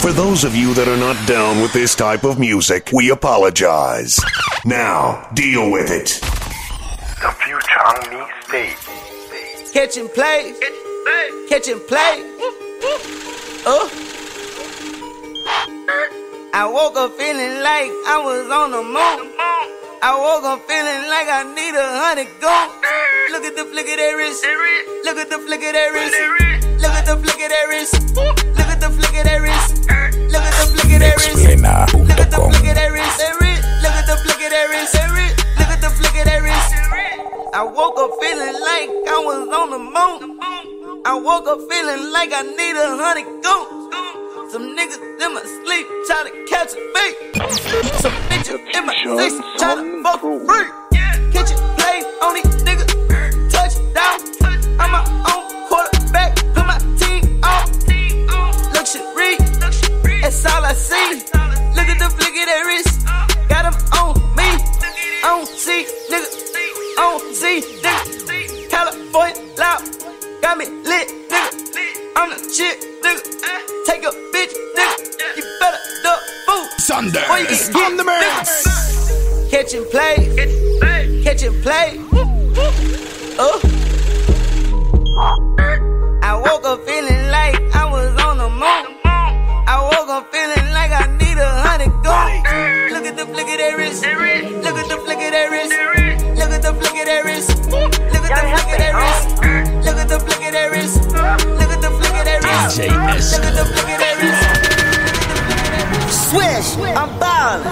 For those of you that are not down with this type of music, we apologize. Now, deal with it. The future on me stage. Catch and play. Catch and play. Oh. I woke up feeling like I was on the moon. I woke up feeling like I need a hundred gold. Look at the flick of that wrist. Look at the flick of that wrist. Look at the flick of that wrist. Look at the flick of that wrist. Look at the flick of that wrist. Look at the flick of that wrist. Look at the flick of that wrist. Look at the flick of that wrist. I woke up feeling like I was on the moon. I woke up feeling like I need a hundred gold. Some niggas in my sleep try to catch a beat. Some bitches in my six try to fuck free. Catch it, play on these niggas. Touchdown. I'm my own That's all I see. Look at the flick of that wrist. Got them on me. On C, nigga. On nigga. California loud. Got me lit, nigga. I'm the shit, nigga. Take a bitch, nigga. You better duck food. Sunday get the mix. Catch and play. Catch and play. Oh. I woke up feeling like I was on the moon. I woke up feeling like I need a hundred gold. Look at the flick of that wrist. Look at the flick of that wrist. Look at the flick of that wrist. Look at the flick of that wrist. Look at the flick of that wrist. Look at the flick of that wrist. Look at the flick of that wrist. Swish, I'm ballin'.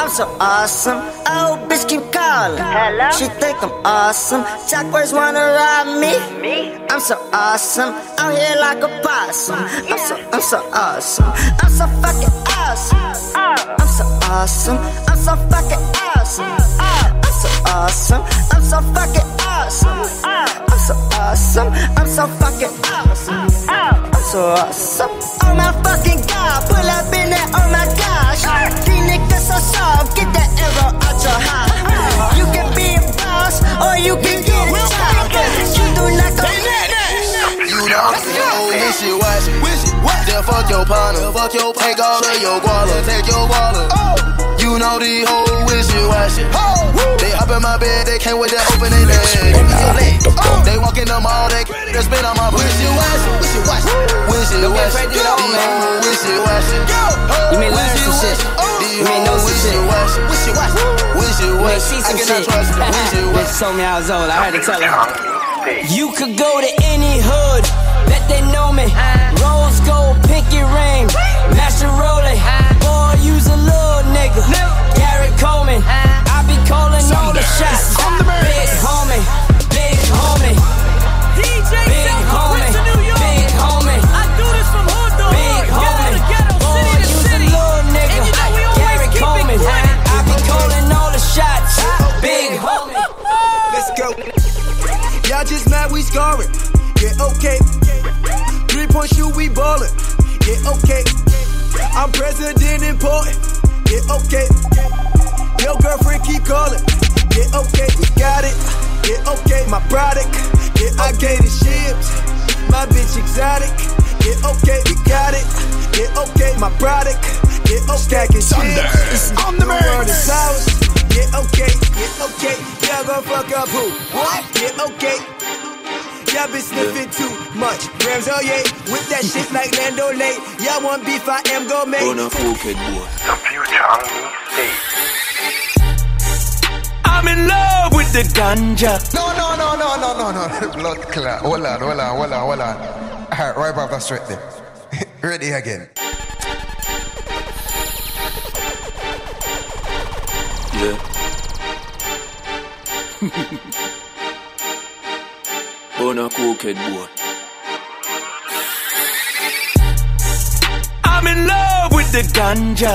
I'm so awesome. Oh, bitch keep calling. Hello? She think I'm awesome. Chakras wanna rob me. Me? I'm so awesome. I'm here like a possum. I'm so, I'm so awesome. I'm so fucking awesome. I'm so awesome. I'm so fucking awesome. I'm so awesome. I'm so fucking awesome. I'm so awesome. I'm so fucking awesome. I'm so awesome. Oh my fucking god, pull up in there, oh my gosh. These niggas so soft, get that arrow out your heart. You can be a boss, or you can get a job. You do not go. You know I'm so wishy washy. Then fuck your partner, fuck your take all of your guala, take your guala. You know the whole wishy washy. They hop in my bed, they can't wait to open their leg. They walk in the mall, they they spin on my wishy washy, wishy washy, wishy washy. The whole wishy washy. You may learn some shit. Oh. You may know some shit. Wishy washy, wishy You may washy. see I some cannot shit. trust you. Wishy Bitch washy. told me I was old. I had to tell her. On. You could go to any hood, bet they know me. Rose gold, pinky ring, master rolling. Boy, use a little nigga. Gary Coleman, I be calling all the shots. Big homie, big homie. Big homie, big homie. I do this from Hotel, big homie. Boy, use a little nigga. Gary Coleman, I be calling all the shots. Big homie. Let's go. Y'all just mad we scoring. Yeah, okay. Three point shoot, we ballin'. Yeah, okay. I'm president important. Yeah, okay. Your girlfriend keep calling. Yeah, okay. We got it. Yeah, okay. My product. Yeah, I gave the ships. My bitch exotic. Yeah, okay. We got it. Yeah, okay. My product. Yeah, okay. Stacking chips. on the ours. Yeah, okay, yeah, okay. Y'all gon' fuck up who? What? Yeah, okay. Y'all been sniffing too much. Rams, oh yeah, with that shit like Lando Late. Y'all want beef, I am gon' make. The future on me stage. I'm in love with the ganja. No, no, no, no, no, no, no. Blood clot. Hold on, hold on, hold on, hold on. All right, right back, that's right there. Ready again. Yeah. Bona cokehead boy. I'm in love with the ganja.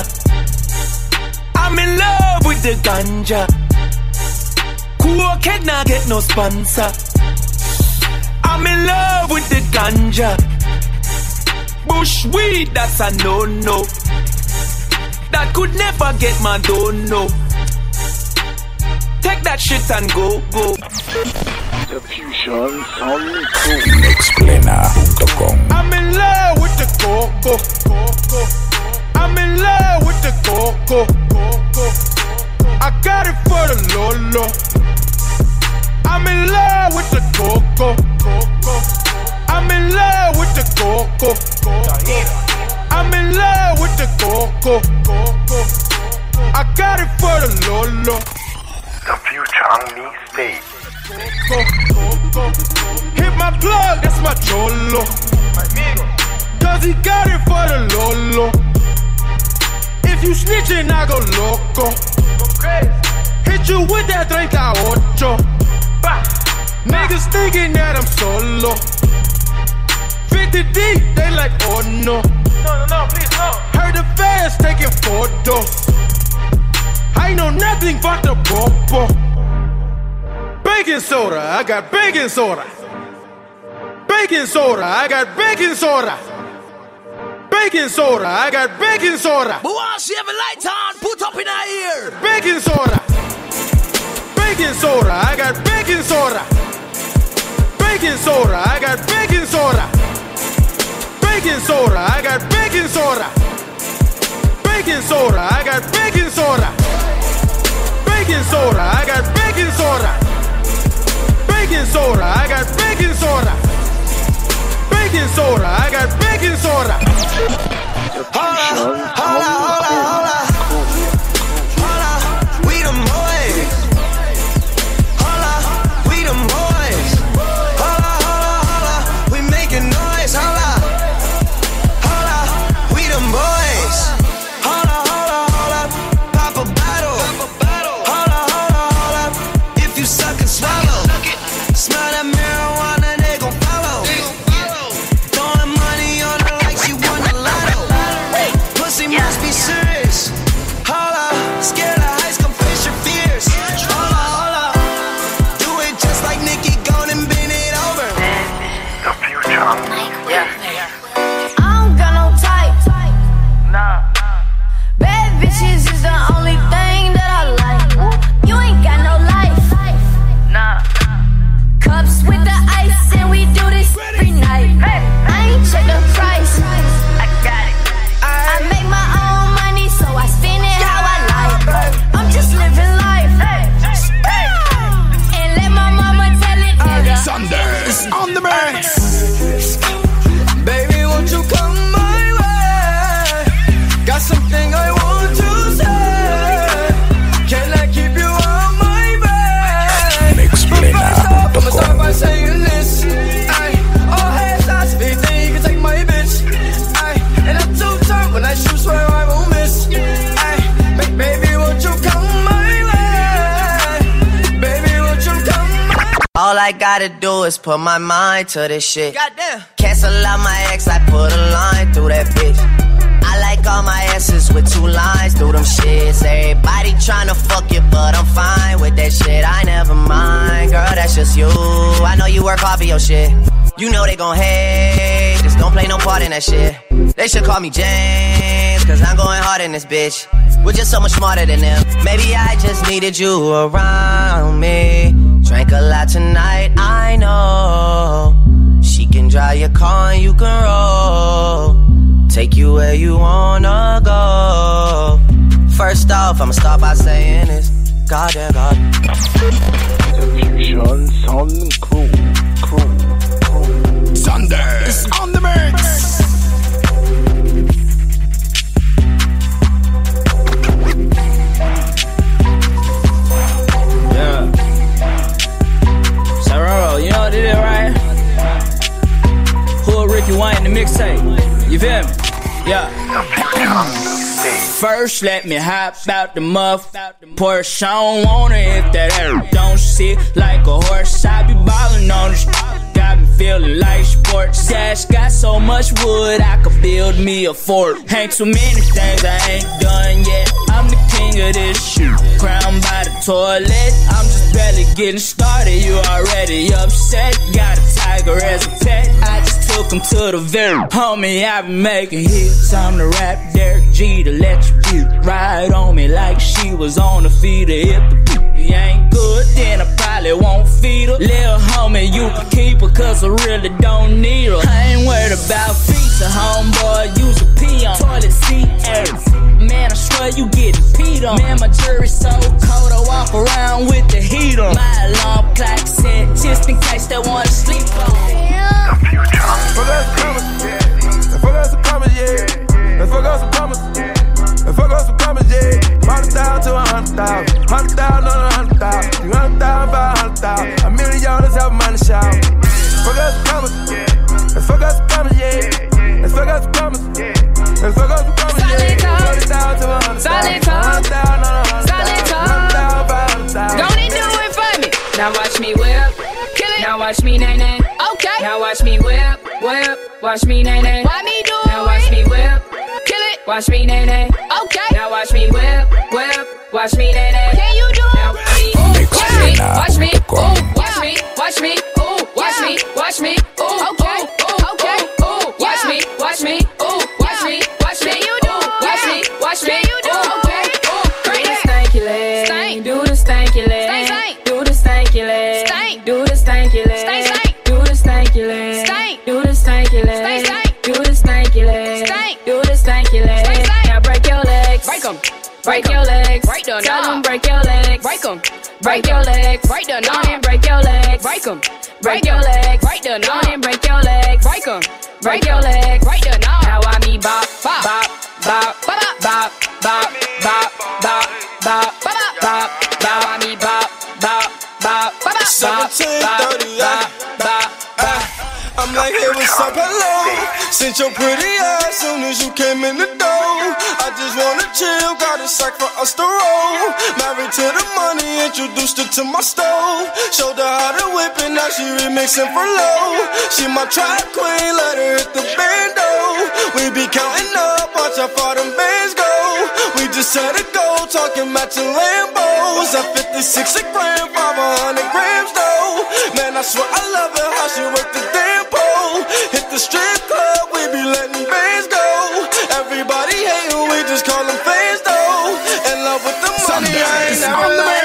I'm in love with the ganja. Cokehead now get no sponsor. I'm in love with the ganja. Bush weed, that's a no-no. That could never get my dono. Take that shit and go, go. The future on me Mixplena.com I'm in love with the coke, coco. I'm in love with the coco. I got it for the Lolo. I'm in love with the coco. I'm in love with the coco. I'm in love with the coco. I got it for the Lolo. The future on me state. Hit my plug, that's my cholo. Cause he got it for the Lolo. If you snitching, I go loco. Hit you with that 38. Niggas thinking that I'm solo. 50 deep, they like, oh no. No, no, no, please no. Heard the fans taking photos. I know nothing but the popo. Baking soda, I got baking soda. Baking soda, I got baking soda. Baking soda, I got baking soda. But once you have a light on, put up in our ear. Baking soda. Baking soda, I got baking soda. Baking soda, I got baking soda. Baking soda, I got baking soda. Baking soda, I got baking soda. Baking soda, I got baking soda. Baking soda, I got baking soda. Baking soda, I got baking soda. Hola, hola, hola, hola. Hola, we them boys. On the mix. Gotta do is put my mind to this shit. Goddamn. Cancel out my ex, I put a line through that bitch. I like all my asses with two lines through them shits. Everybody tryna fuck you, but I'm fine with that shit. I never mind, girl, that's just you. I know you work hard for your shit. You know they gon' hate, just don't play no part in that shit. They should call me James, cause I'm going hard in this bitch. We're just so much smarter than them. Maybe I just needed you around me. Drank a lot tonight, I know. She can drive your car and you can roll. Take you where you wanna go. First off, I'ma start by saying this. Goddamn God. Sanders on the mix. Sororo, you know what it is, right? Who Ricky Wayne the mixtape? You feel me? Yeah. First, let me hop out the muff. Porsche, I don't want it if that air don't sit like a horse. I be ballin' on the sh- got me feeling like sports. Dash got so much wood, I could build me a fort. Ain't too many things I ain't done yet. I'm the king of this shit. Crowned by the toilet, I'm just barely getting started. You already upset. Got a tiger as a pet. I just took him to the very homie. I been making hits. I'm the rap Derek G to let you beat. Ride on me like she was on the feet of hip. You ain't good, then I probably won't feed her. Little homie, you can keep her, cause I really don't need her. I ain't worried about feature, homeboy. Use Ayy, man, I swear you get peed on. Man, my jury's so cold, I walk around with the heat on. My alarm clock set just in case they wanna sleep on. Yeah. Fuck us a promise, fuck out some promise, yeah. Fuck out some us a promise, fuck us some commas, yeah. Hundred thousand to a hundred thousand, hundred thousand on a hundred thousand, three hundred thousand, five hundred thousand, a hundred thousand, a million dollars out of money shop. Fuck us a promise, fuck us some commas, yeah. Fuck us a promise, yeah. Let's fuck us a promise, to. Solid talk. Hundred thousand on a hundred Solid talk. Hundred thousand, five hundred thousand. It do it for me? Now watch me whip. Kill it. Now watch me nay nay. Okay. Now watch me whip, whip. Watch me nay nay. Why me do it Now watch me whip. Kill it. Watch me nay nay. Okay. Now watch me whip, whip. Watch me nay nay. Can you do now watch me, ooh, watch me, watch me, ooh, watch me, watch me, ooh, watch me, watch me, Break your legs, break the Tell them break your legs, break 'em. Break your legs, break the knob and break your legs, break 'em. Break your legs, break the knob. and break your legs, break 'em. Break your legs, Since your pretty ass soon as you came in the door. I just wanna chill, got a sack for us to roll. Married to the money, introduced her to my stove. Showed her how to whip it, now she remixing for low. She my track queen, let her hit the bando. We be counting up, watch how far them bands go. We just set a goal, talking matching Lambos. At 56 a gram, 500 grams though. Man, I swear I love her, how she work the damn pole. Hit the strip club, just call them fans though. In love with the money, I ain't never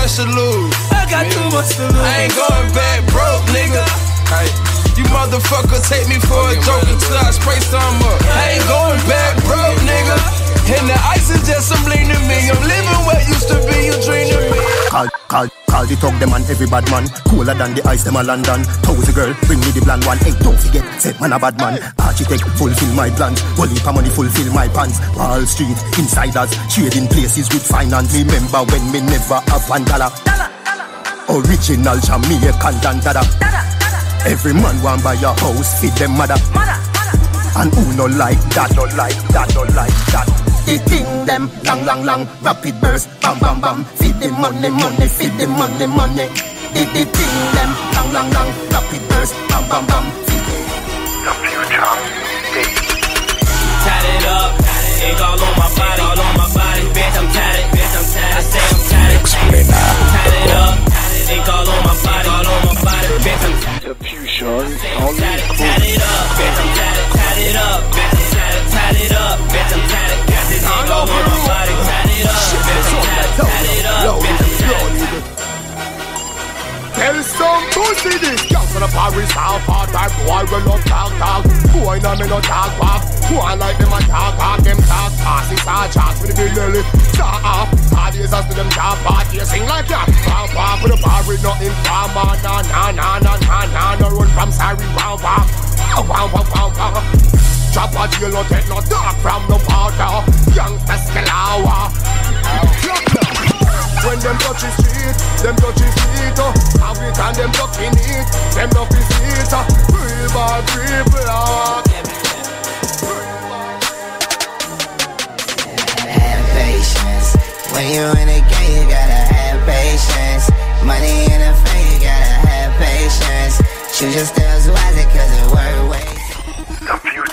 much to lose. I got too much to lose. I ain't going back broke, nigga. Hey, you motherfucker take me for a joke until I spray some up. I ain't going back broke, nigga. And the ice is just some bling to me. I'm living what used to be a dream to me. Call, call, call the talk them and every bad man. Cooler than the ice them a London. Thousand girl, bring me the blonde one. Hey, don't forget, said man a bad man. Architect, fulfill my plans. Holy for money, fulfill my pants. Wall Street, insiders Trading places with finance. Remember when me never have one dollar. Original Jamaican dada. Every man want buy a house, feed them mother. And who no like that, no like that, no like that the thing them long, long, long, rapid burst, bam, bam, bam. Feed the money, money, feed the money, money. The, the thing them long, long, long, rapid burst, bam, bam, bam. Feed the state. Tatted up, ink all on my body, all on my body. Bitch, I'm tatted, bitch, I'm tatted. I say I'm tatted. Tatted up, ink all on my body, all on my body. Bitch, I'm up, bitch, I'm tatted, up, bitch, I'm tatted up, bitch, I'm tatted. Tell some pussy this Girl from the Paris South Park That boy will not talk talk Boy now me no talk back Boy like them a talk talk Them talk pass It's all chance for the big lily Start off us to them talk part You sing like that Wow wow For the bar with nothing farmer Na na na na na na No run from sorry wow wow Wow wow wow wow A deal take no from when them touch the street, them touch the street, oh Have it and them it, them people, oh Have patience. When you in the game, you gotta have patience. Money in the fame, you gotta have patience. Choose your steps wisely, cause it work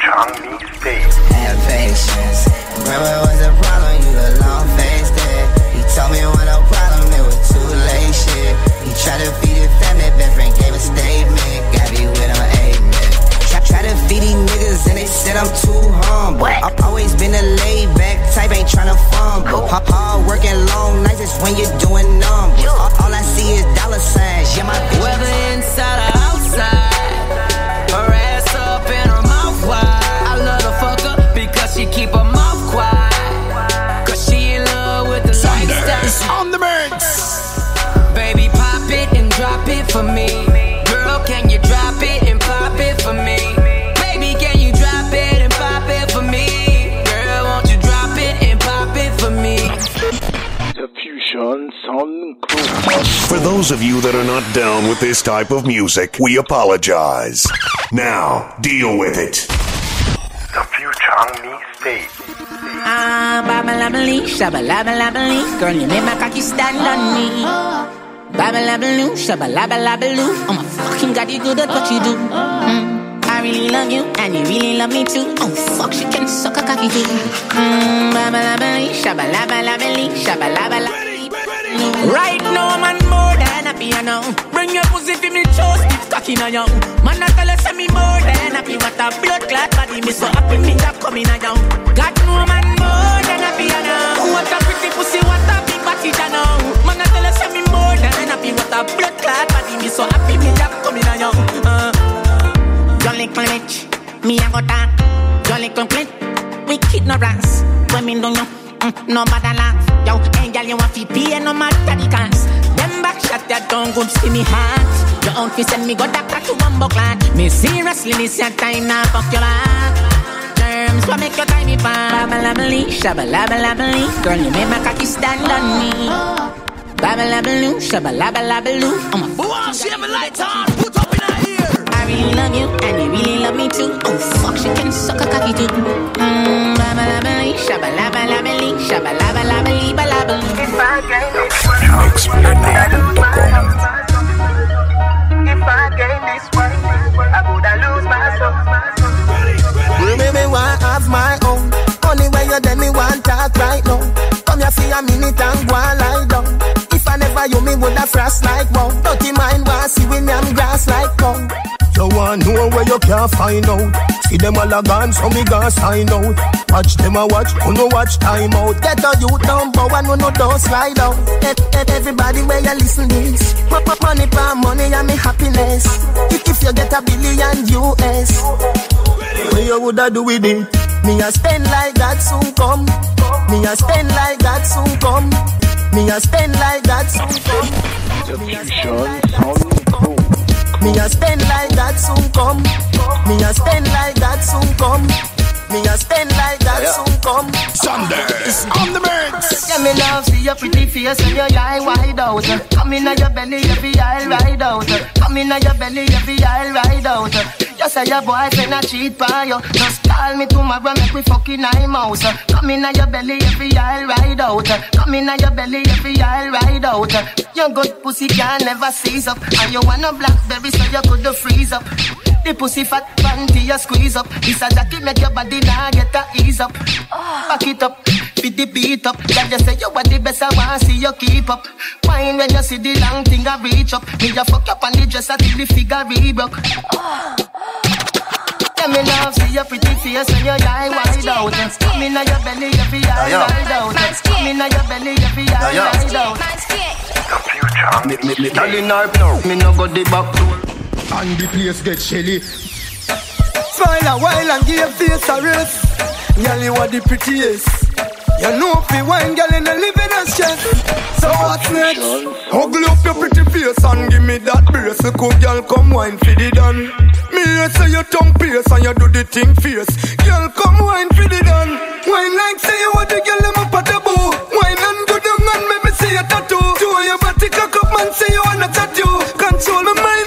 way. The future Have patience. Remember it was a problem, you the long face there. He told me when a problem, it was too late shit. He tried to feed his family, best friend gave a statement. Got me with him, amen. Try, try to feed these niggas and they said I'm too humble. I've always been a laid back type, ain't tryna fumble. Hard, hard working long nights is when you're doing those of you that are not down with this type of music, we apologize. Now, deal with it. Dafusion mixtape. Ah, babalabalee, shabalabalabalee. Girl, you make my cocky stand on me. Babalabaloo, shabalabalabaloo. Oh my fucking god, you good at what you do. Mm. I really love you, and you really love me too. Oh fuck, she can suck a cocky too. Mm, babalabalee, shabalabalabalee, shabalabalabalee. Right now, man, more than you know. Bring your pussy for me, chose it, cocky now, yo. Man, I tell us, me more than happy. What a blood clot body, me so happy, me that coming now. God, no man, more than you know. What a pretty pussy, what a big body, you know. Man, I tell us, me more than happy. What a blood clot body, me so happy, me that coming now, yo. Uh. Jolly clit, me a go talk. Jolly clit, wicked no rats. Me don't know, mm, no bother laugh. Yo, hey girl, you want fi pay no matter the cost. Them back shot that don't good see me heart. Your own fi send me go doctor to bumbo clot. Me seriously, this your time now fuck your heart. Terms what make your time me pan. Babalabalee, shabalabalabalee. Girl, you make my cocky stand on me. Babalabaloo, shabalabalabaloo. Oh my Wow, she have a light on, put up in her ear. I really love you, and you really love me too. Oh fuck, she can suck a cocky too. Mmm, balabalee. If I gain this one, if I gain this one, I would lose my soul. Me, me want have my own. Only when you tell me want talk right now. Come here for a minute and go and lie down. If I never you, me woulda frost like wow. Dirty mind want see when I'm grass like cow. You want know where you can't find out. See them all a gone, so me gon' sign out. Watch them a watch, who no watch time out. Get a youth but one who no don't slide out. Everybody where you listen this. Money for money and me happiness. If, if you get a billion US. What you woulda do with it? Me a spend like that soon come. Me a spend like that soon come. Me a spend like that soon come. Dafusion Sound. Me a spend like that soon come. Me a spend like that soon come. Me a spend like that soon come. Sundays on the mix. Yeah, me love see your pretty face and your eye wide out. Come in your belly, every eye ride out. Come in your belly, every eye ride out. You say your boyfriend a cheat by you. Just call me tomorrow, make we fucking eye mouse. Come in your belly, every eye ride out. Come in your belly, every eye ride out. Your good pussy can never seize up. And you want a blackberry so you could freeze up. The pussy fat panty you squeeze up. This a jacket make your body now get a ease up. Back it up, beat the beat up. Girl, you say you are the best, I want see you keep up. Wine when you see the long thing I reach up. Me just fuck up on the dress until the figure re-broke. Yeah, me love see your pretty face and your eye wide out. Come in your belly, every eye wide out. Come in your belly, every eye wide out. Dafusion Me, me, me, darling, her now. Me no go the back door. And the place get shelly. Smile a while and give your face a rest. Girl, you are the prettiest. You know if you wine, girl, in a living a. So what's next? Huggle up your pretty face and give me that brace. So cool, girl, come wine for the done. Me say your tongue pierce and you do the thing fierce. Girl, come wine for the done. Wine like say you want the girl, at the bow. Wine and go down and make me see your tattoo. Do your body cock up, man, say you want a tattoo. Control my mind,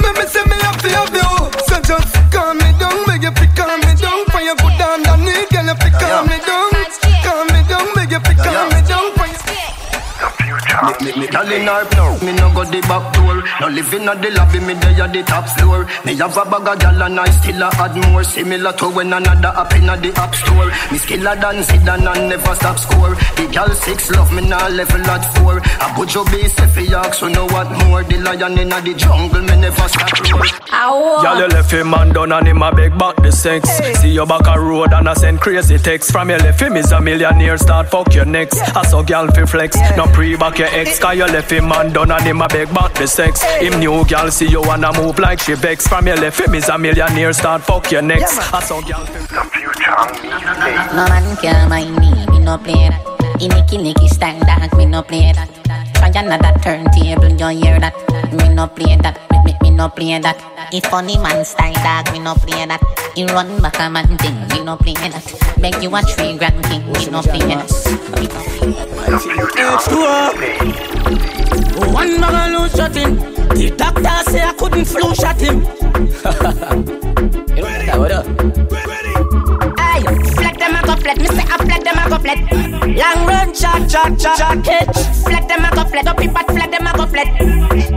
girl in her no, me no go the back door. No living at the lobby, me there at the top floor. Me have a bag of gal and I still a add more. Similar to when another up in the app store. Me skiller than Zidane and never stop score. The gal six love me now level at four. A bujo base if he ask, so know what more. The lion in the jungle, me never stop roar. Y'all you left him man done and him a beg back the sex. Hey. See you back a road and I send crazy text. From your left him is a millionaire, start fuck your next. I saw gal fi flex, no pre back your ex. Cause you left him man done and him a beg back the sex. Him new gal see you wanna move like she vex. From your left him is a millionaire, start fuck your next. I saw gal fi The future No man can mind me, me no play that. In a nicky stand that, me no play that. Try another turntable, you hear that? Me no play that, me, me, me no play that. If funny man style dog, me no play that. He run back a man thing, me no play that. Beg you a three grand king, me no play that. One bag of shot him. The doctor say I couldn't flu shot him. Long run, chat, chat, chat, chat, catch. Flat them a go flat. Up in flat them a go flat.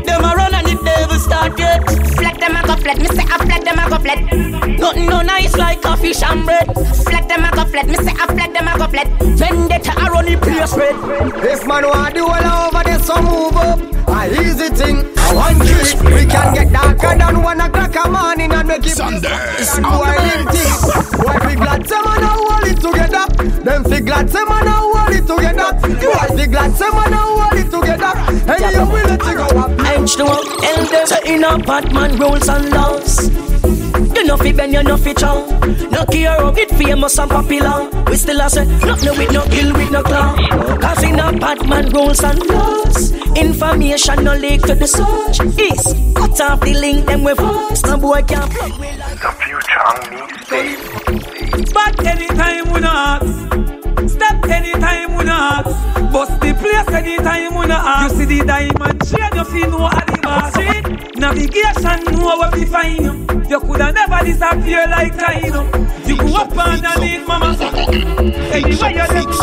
Them a run and it never start yet. Flat them a go flat. Me say I flat them a go flat. Nothing no nice like coffee and bread. Flat them a go flat. Me say I flat them a go flat. Vendetta a run the place red. If man want do all over this, so move up. A easy thing. A one trick. We can get darker than one o'clock a morning and make it. Sundays. Boiling thing. Why we glad some man hold it together. Them fi glad some man now hold it together. Why fi glad some man now hold it together. Hey, you will let it go up. Edge to up, elders in a Batman rules and laws. You know fi bend, you know fi chow. No care of it famous and popular. We still a say nothing with no kill with no claw. Cause in a Batman rules and laws. Information no leak to the search. East cut off the link them with us. No boy can't plug with The future needs But anytime we not Step anytime we not Bust the place anytime we not You see the diamond chain You feel no animal Navigation know what we find. you You coulda never disappear like Dino You go up underneath mama. Anywhere you look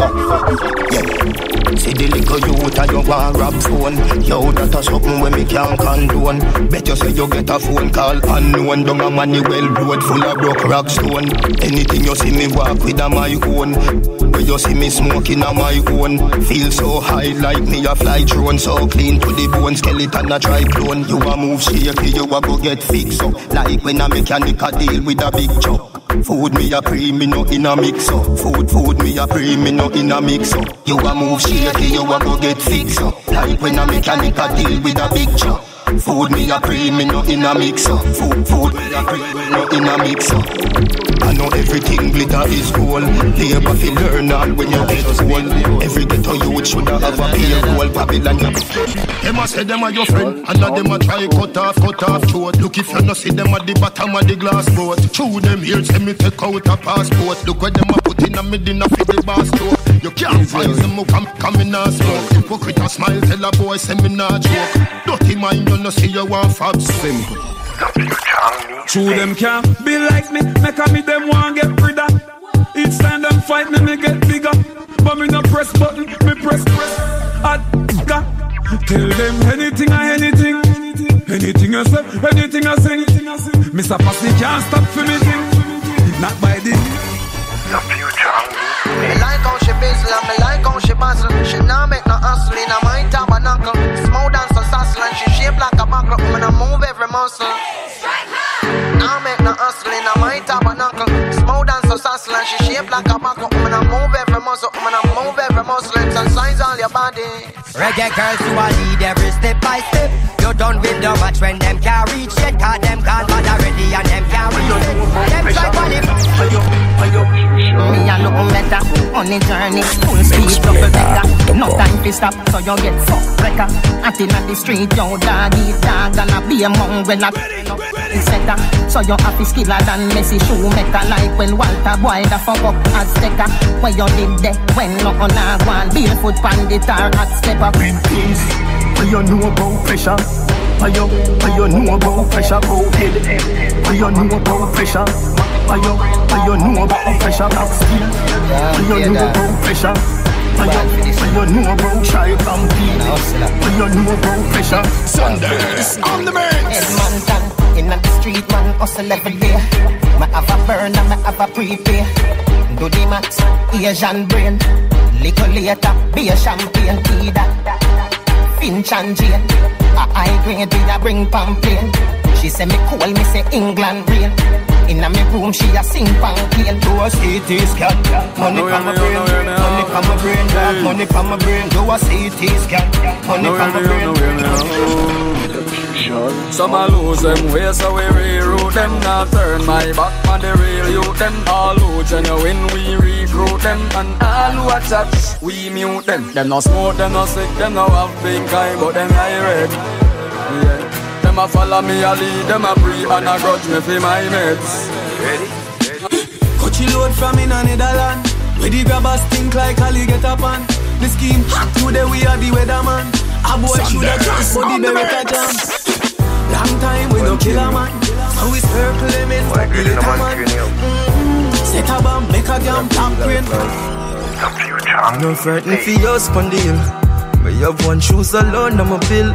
See the little youth and you want rap phone Yo, that a something when me can't condone. Bet you say you get a phone call unknown. Down a money well road full of broke rock stone. Anything you see me walk with a my own. Where you see me smoking a my own. Feel so high like me a fly drone. So clean to the bone skeleton a try clone You a move shaky you a go get fixed up. Like when a mechanic a deal with a big truck Food me a pre, me no in a mix up. Food, food me a pre, me no in a mix up. You a move shaky, you a go get fixed up. Like when a mechanic a deal with a big truck. Food me a pre, me no in a mix up. Food, food me a pre, me no in a mix up. I know everything glitter is gold. Labor fi learn all when you get old. Every ghetto youth shoulda have a payroll. Babylon ya. Them a say them a your friend, and now them a try cut off, cut off throat. Look if you no see them at the bottom of the glass boat. Chew them here, say me take out a passport. Look where them a put in a me dinner for the store. You can't find them who come come in a smoke. Hypocrite a smile, tell a boy say me not joke. Dirty mind, you no see you want fab simple. True them can't be like me, make a me them want get rid of. Each time them fight me, me get bigger. But me no press button, me press press. Hot Tell them anything or anything. Anything I say, anything I sing. Mr. Passy can't stop for me thing. Not by the Me like how she bustle and me like how she bustle. She not make no hustle in a my tabernacle. Smooth and so sassy and she shape like a buckle. Me no move every muscle. Now make no hustle in a my tabernacle. Smooth and so sassy and she shape like a buckle. Me no move every muscle. Me no move every muscle. Exercise all your body. Reggae girls who are lead every step by step. You done with the match when them can't reach yet. Cause them can't bother ready and them can't reach. Them try qualify. Me a look better on the journey, full speed, double decker. No time to stop, so you get fucked wrecker. Out in the street, yo dog eat dog and a be among when I setter. So you happy skiller than Messi shoemaker. Like when Walter boy the fuck up as stecker. Where you did there when no on a one barefoot pandit or hot stepper. Things where you know about pressure. Where you, where you know about pressure, go head. Where you know about pressure. Where you, where you know about pressure, back steel. Where you know about pressure. When you know about try compete When you know about pressure Sundays on the mix Edmonton, in the street man hustle every day Me have a burn and me have a prepay Do the max, Asian brain. Little later, be a champagne tea that. Finch and Jane A high grade, we a bring pamphlet. She say me cool, me say England rain Inna me room, she a sing pamphlet. Do a CT scan Money from my brain, money from my brain. Money from my brain, do a CT scan Money from my brain Some a lose them way, so we reroute them. Now turn my back on the real youth them. All who genuine, we recruit them. And all who a chat, we mute them. Them no smoke, them no sick, them no have pink eye, but them eye red. Yeah. Them a follow me, a lead, them a pre and a grudge me for my mates. Ready? Coachy load from in a Netherland. Where the grabbers think like Ali get up on. The scheme hot today, we are the weatherman. A boy shoulda just but the Beretta jam. Long time we no kill a man. So we circle them in for the man. Set a bomb, make a jam, top brain. No frightened for your spondil. Me have one shoes alone, I'm a bill.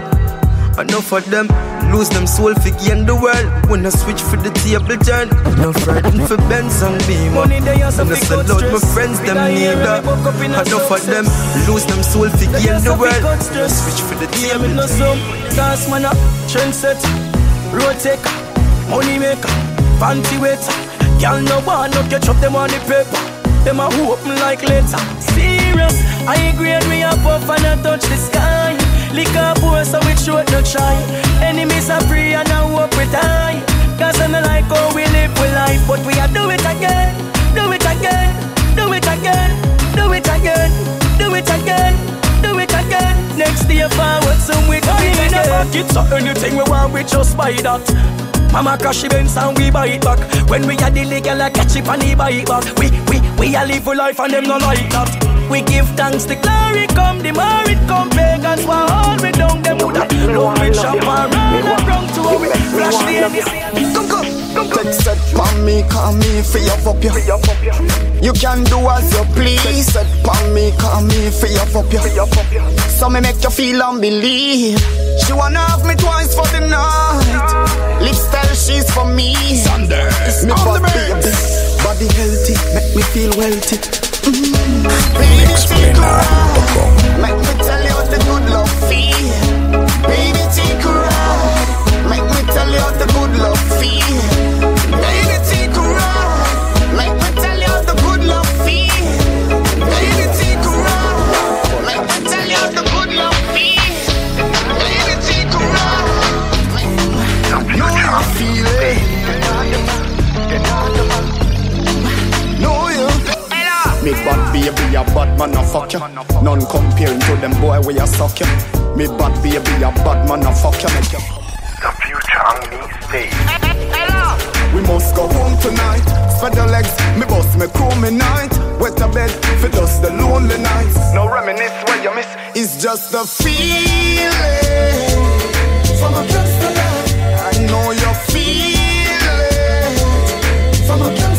Enough of them. Lose them soul for gain the world. When I switch for the table turn, no frightened for Benz and Beamer. Money they also And I pick sell out out my friends, them need that. we woke up Enough of them. Lose them soul for gain the world. When I switch for the table no Gas man up, trendset Road taker, money maker. Fancy waiter Girl no want no catch up them on the paper. Them a open like later Serious, I agree we a puff and a touch the sky Liquor boy so we short no try Enemies are free and I hope we die Cause I like how we live we life But we a do it again, do it again, do it again, do it again, do it again, do it again. Next day forward, some we come in again. back it so anything we want, we just buy that. Mama crash the Benz and we buy it back. When we a the legal, I catch it and he buy it back. We we we a live a life and them no like that. We give thanks the glory come, the more it come. Pagans for all we down them woulda love me chop and run to we flash the end. Come come. Text set pon me, call me, free up up ya. You can do as you please. Text set me, call me, free up up ya. So me make you feel and believe. She wanna have me twice for the night. Lifestyle, she's for me. Sundays, me body baby, body healthy, make me feel wealthy. Make me tell you what the good love feel. Baby, a bad man, a fuck you. None comparing to them boy where you suck you. Me bad baby, a bad man, a fuck you. Make you. The future on me stage. We must go home tonight. Spread the legs, me bust me crew me night. Wet a bed, for just the lonely nights. No reminisce when you miss. It's just a feeling. From against the light. I know you feel it. From against the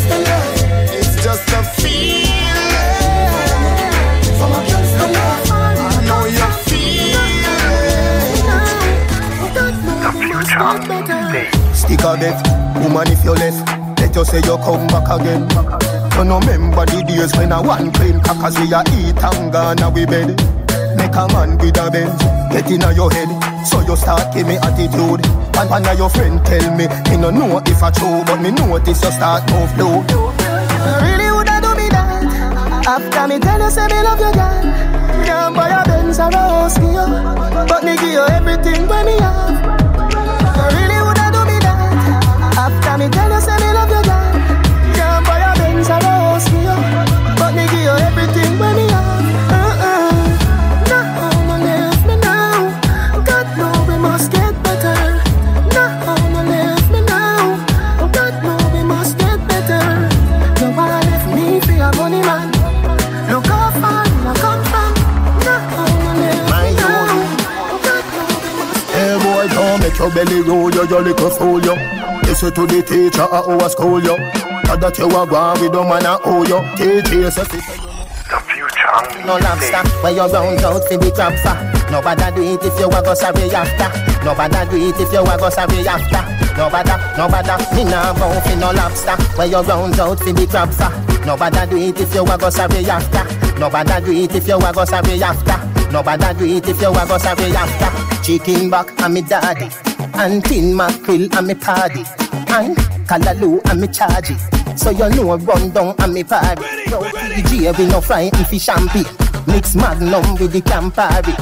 Stick a bet, woman if you left Let you say you come back again. You no remember the days when I one clean Cause we a eat and gone we bed. Make a man with a bench Get in your head. So you start give me attitude And one of your friend tell me Me no know if I true But me notice you start move low Really woulda do me that. After me tell you say me love you girl. Can't buy a Benz or a house for you But me give you everything when me have that me tell you say me love you girl. Can't buy a Benz or a house for you But me give you everything when me have. Uh-uh. Now no leave me now? God know we must get better. Now no leave me now? God know we must get better. No one left me for a money man. Look how far I come from. Now? I'm left Hey boy, don't make your belly roll you, your little fool you Listen to the teacher uh, at our school you Now that you are gone, we don't uh, wanna owe you you, so sit The future No lobster, where you round out to be crab. Nobody do it if you a go sorry after. Nobody do it if you a go sorry after. Nobody, nobody, me nah bound for no lobster. Where you round out to be crab for. Nobody do it if you a go sorry after. Nobody do it if you a go sorry after. Nobody do it if you a go sorry after. Chicken back and me daddy, and tin mackerel and me paddy, and callaloo and me charge it. So you know run down and me party. Yo, PJ we no frighten fi champagne. Mix magnum with the Campari.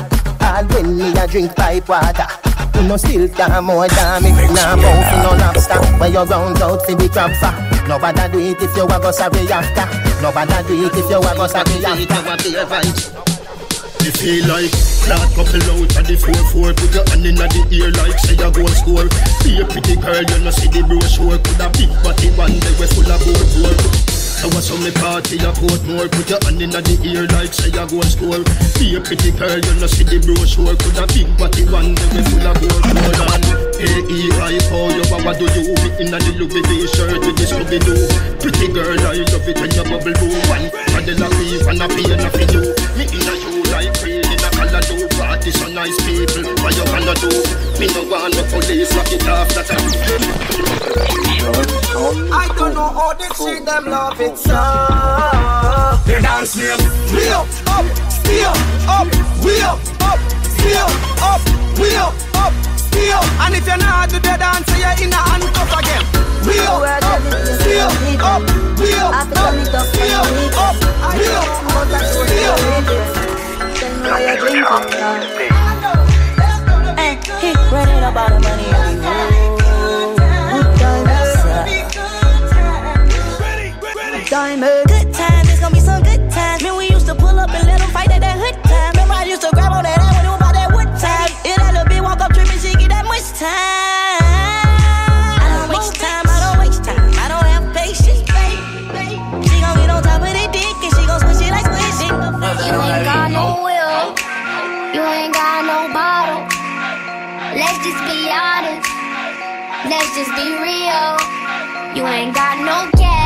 All when me a drink pipe water. You no still can more than me. Nah bout fi no lobster. Where you round out fi the crab for. Nobody do it if you a go sorry after. Nobody do it if you a go sorry after. Me feel like Flat couple out of the 4-4 Put your hand in the ear like say you go and score. Be a pretty girl, you know see the brochure. Could a big body one day we full of board board I was on me party, I put more. Put your hand in the ear like say you go and score. Be a pretty girl, you know see the brochure. Could a big body one day we full of board board And A-E-I, how oh, you, what do you? Me in a little baby shirt with this Scooby-Doo Pretty girl, I love it when you bubble boo One, and then I and I feel, and I you Me in a you like rain in a color do Party so nice people, what you gonna do? Me no want no police, lock it off, that's a I don't know how they see them love it so. They dance name We up, up, we up, up, we up, up, we up, up, we up, up, we up. And if you're not do the dance, you're in a handcuff again. We up, up, we up, up, we up, up, we up, up, we up, we up. Tell me what you're drinking, Hey, he running about the money Diamond. Good times, it's gonna be some good times. Man, we used to pull up and let them fight at that hood time. Remember, I used to grab on that ass when it was about that wood time. Yeah, that little bitch walk up tripping, she get that much time. Ain't got no bottle. Let's just be honest. Let's just be real. You ain't got no cash.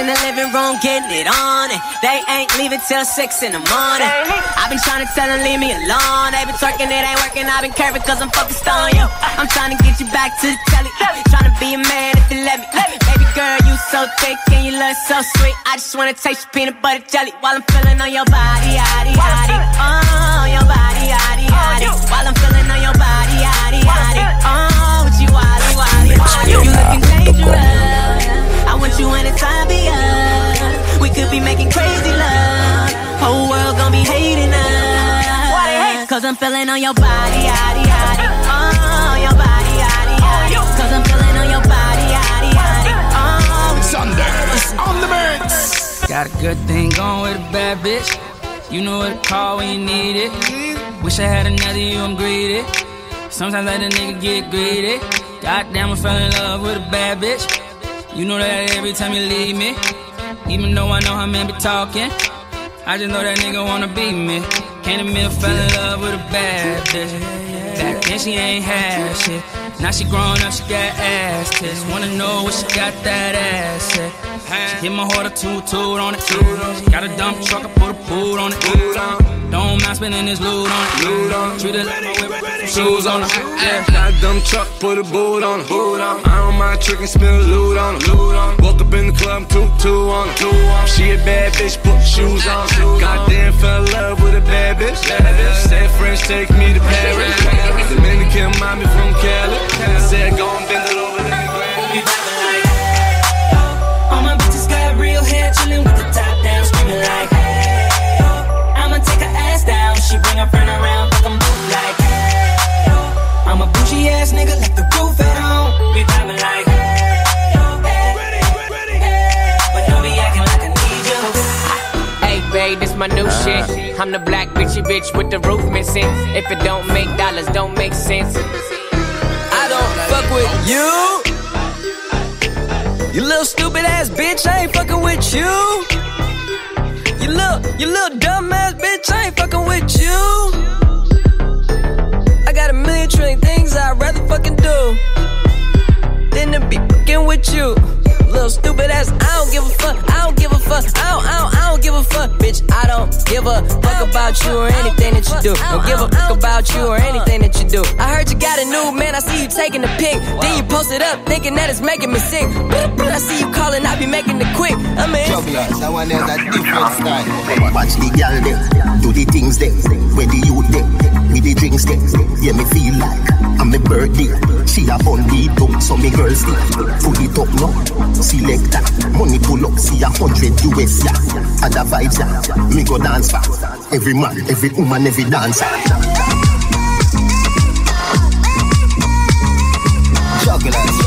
In the living room getting it on, and they ain't leaving till six in the morning. I've been trying to tell them leave me alone. They been twerking, it ain't working. I've been curving cause I'm focused on you. I'm trying to get you back to the telly. Trying to be a man if you let me. Baby girl, you so thick and you look so sweet. I just wanna taste your peanut butter jelly while I'm feeling on your body, yaddy, yaddy. Oh, your body, yaddy, yaddy. While I'm feeling on your body, yaddy, yaddy. Oh, with you, wally, wally, wally. You looking dangerous. I want you anytime be us. We could be making crazy love. Whole world gonna be hating us. Cause I'm feeling on your body, yaddy, yaddy. Oh, your body, yaddy, yaddy. Cause I'm feeling on your body, yaddy, yaddy. Oh, Sundays on the mix. Got a good thing going with a bad bitch. You know what to call when you need it. Wish I had another you, I'm greedy. Sometimes I let a nigga get greedy. Goddamn, I fell in love with a bad bitch. You know that every time you leave me. Even though I know how men be talking. I just know that nigga wanna be me. Can't admit fell in love with a bad bitch. Back then she ain't had shit. Now she grown up, she got ass tits. Wanna know what she got that ass at. She hit my heart a toot toot on it. She got a dump truck, I put a pool on it. Don't mind spending this loot on it. Treat it like shoes on it. Yeah. Got a dumb truck, put a boot on it. I don't mind tricking, spin loot on it. Woke up in the club, two, two on it. She a bad bitch, put shoes on. Goddamn, fell in love with a bad bitch. Said French, take me to Paris. Dominican mommy from Cali. Said, go and bend it over there. All my bitches got real hair, chillin' with the top down, screaming like, hey, oh. I'ma take her ass down, she bring her friend around, fuck 'em both like, hey, oh. I'm a bougie ass nigga, like the roof at home. We vibing like, hey, oh, hey, hey, but don't be acting like I need you. Hey, babe, this my new uh-huh. shit. I'm the black bitchy bitch with the roof missing. If it don't make dollars, don't make sense. With you. You little stupid ass bitch, I ain't fucking with you. You little, you little dumb ass bitch, I ain't fucking with you. I got a million trillion things I'd rather fucking do than to be fucking with you. Little stupid ass, I don't give a fuck, I don't give a fuck, I don't, I don't, I don't give a fuck, bitch. I don't give a fuck about you or anything that you do. Don't give a fuck about you or anything that you do. I heard you got a new man, I see you taking the pic. Then you post it up, thinking that it's making me sick. I see you calling, I be making it quick. I'm in. A. Watch the girl them, do the things them, where the youth them, with the drinks them. Yeah, me feel like I'm my birthday. She a bun beat up, so me girl still full it up now. Selector, money pull up, see a hundred US yeah. Other vibes yeah, me go dance back. Every man, every woman, every dancer. Jugglers,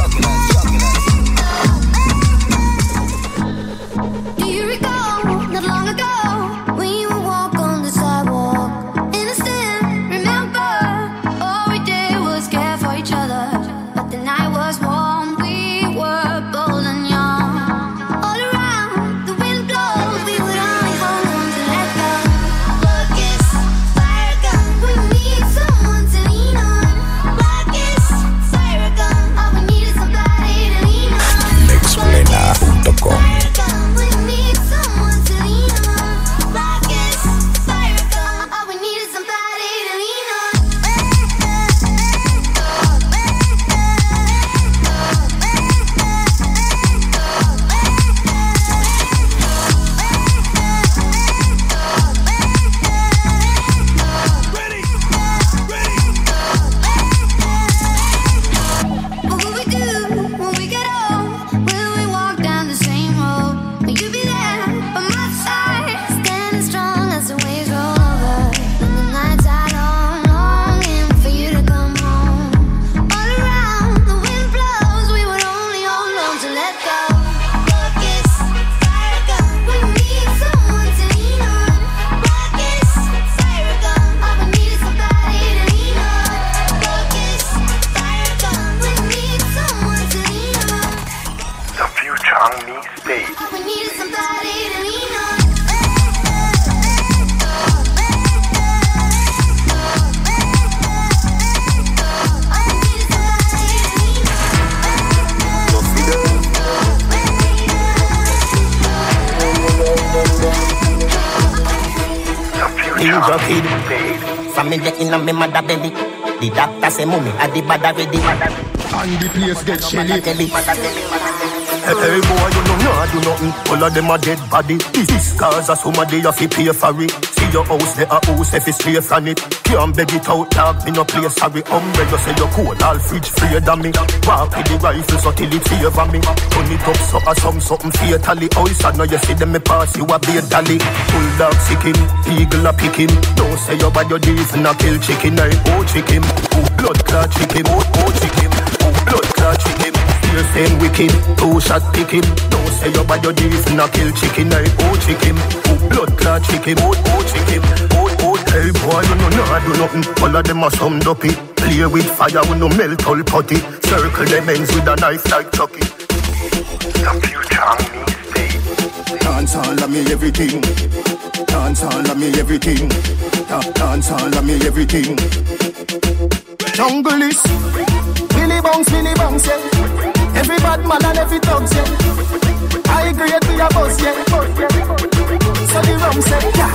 say mummy a the bad already. And the place get shelly. Hey boy, you know nah do nothing. All of them a dead body. This cause a somebody you fi pay for it. Your house, there a house if it's stray from it. Can't beg it out, dog. Me no play sorry. Umbre, you say you cold, all fridge free than me. Walk with the rifle so till it favor me. Turn it up so a some something fatally. Oh, sad now you see them me pass you a beer dolly. Bulldog sick him, eagle a pick him. Don't say you bad your deeds and a kill chicken. I oh chicken, oh blood clot chicken, oh oh chicken, oh blood clot chicken. Fear saying wicked, two shot pick him. Say your deeds and a kill chicken. I oh chicken, blood clot chicken, oh oh chicken, oh oh. Hey boy, you know nah do nothing. All of them are some dopey. Play with fire, we no melt all potty. Circle them ends with a knife like Chucky. Me stage. Dance all of me everything. Dance all of me everything. Da- Dance all of me everything. Jungle is Billy Bounce, Billy Bounce, yeah. Every bad man and every thug, yeah. I agree with your boss, yeah. So the rum say, yeah.